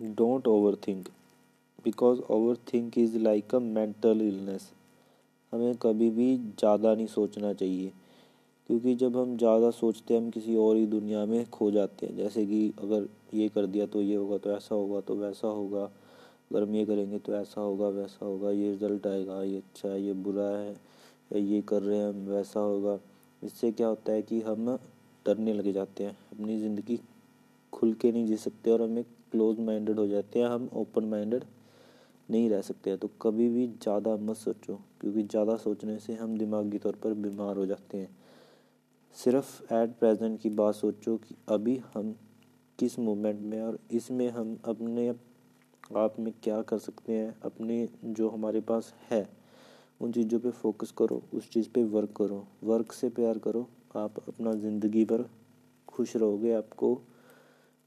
Don't over think because over think is like a mental illness हमें कभी भी ज़्यादा नहीं सोचना चाहिए, क्योंकि जब हम ज़्यादा सोचते हैं, हम किसी और ही दुनिया में खो जाते हैं। जैसे कि अगर ये कर दिया तो ये होगा तो ऐसा होगा तो वैसा होगा। अगर हम ये करेंगे तो ऐसा होगा, वैसा होगा। ये रिज़ल्ट आएगा, ये अच्छा है, ये बुरा है, या ये कर रहे हैं हम वैसा होगा। इससे क्या होता है कि हम डरने लग जाते हैं। अपनी ज़िंदगी खुल के नहीं जी सकते और हमें क्लोज माइंडेड हो जाते हैं, हम ओपन माइंडेड नहीं रह सकते तो कभी भी ज़्यादा मत सोचो, क्योंकि ज़्यादा सोचने से हम दिमागी तौर पर बीमार हो जाते हैं। सिर्फ़ एट प्रेजेंट की बात सोचो कि अभी हम किस मोमेंट में और इसमें हम अपने आप में क्या कर सकते हैं, अपने जो हमारे पास है, उन चीज़ों पे फोकस करो, उस चीज़ पे वर्क करो। वर्क से प्यार करो, आप अपना ज़िंदगी भर खुश रहोगे, आपको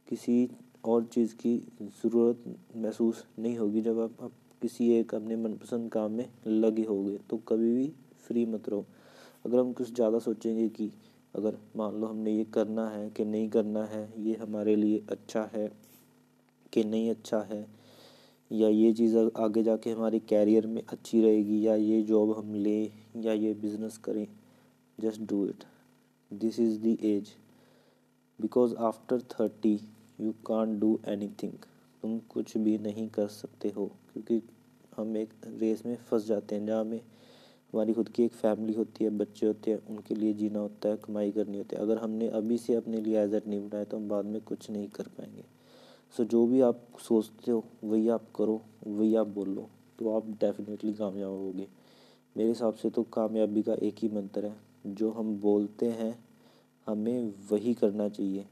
किसी और चीज़ की ज़रूरत महसूस नहीं होगी। जब आप, आप किसी एक अपने मनपसंद काम में लगे होगे तो कभी भी फ्री मत रहो। अगर हम कुछ ज़्यादा सोचेंगे कि अगर मान लो हमने ये करना है कि नहीं करना है ये हमारे लिए अच्छा है कि नहीं अच्छा है या ये चीज़ आगे जाके हमारे कैरियर में अच्छी रहेगी या ये जॉब हम लें या ये बिज़नेस करें just do it this is the age because after thirty you can do anything तुम कुछ भी नहीं कर सकते हो, क्योंकि हम एक रेस में फंस जाते हैं, जहाँ हमें हमारी खुद की एक फैमिली होती है, बच्चे होते हैं, उनके लिए जीना होता है, कमाई करनी होती है। अगर हमने अभी से अपने लिए एजेट नहीं बनाया तो हम बाद में कुछ नहीं कर पाएँगे। सो जो भी आप सोचते हो, वही आप करो, वही आप बोलो तो आप डेफिनेटली कामयाब होगे। मेरे हिसाब से तो कामयाबी का एक ही मंत्र है, जो हम बोलते हैं, हमें वही करना चाहिए।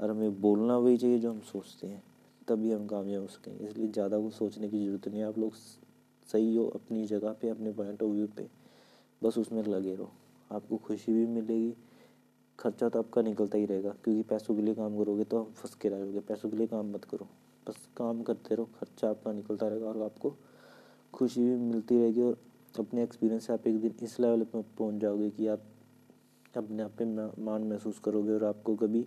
और हमें बोलना वही चाहिए जो हम सोचते हैं। तभी हम कामयाब हो सकेंगे। इसलिए ज़्यादा कुछ सोचने की ज़रूरत नहीं है। आप लोग सही हो अपनी जगह पे, अपने पॉइंट ऑफ़ व्यू पे। बस उसमें लगे रहो। आपको खुशी भी मिलेगी। खर्चा तो आपका निकलता ही रहेगा। क्योंकि पैसों के लिए काम करोगे तो हम फंस के रहोगे पैसों के लिए काम मत करो। बस काम करते रहो। खर्चा आपका निकलता रहेगा और आपको खुशी भी मिलती रहेगी और अपने एक्सपीरियंस से आप एक दिन इस लेवल पर पहुँच जाओगे कि आप अपने आप पे मान महसूस करोगे और आपको कभी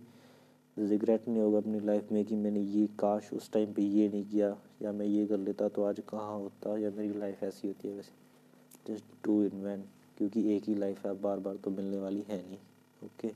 रिग्रेट नहीं होगा अपनी लाइफ में कि मैंने ये काश उस टाइम पे ये नहीं किया, या मैं ये कर लेता तो आज कहाँ होता, या मेरी लाइफ ऐसी होती है वैसे। जस्ट डू इन मैन क्योंकि एक ही लाइफ है बार बार तो मिलने वाली है नहीं ओके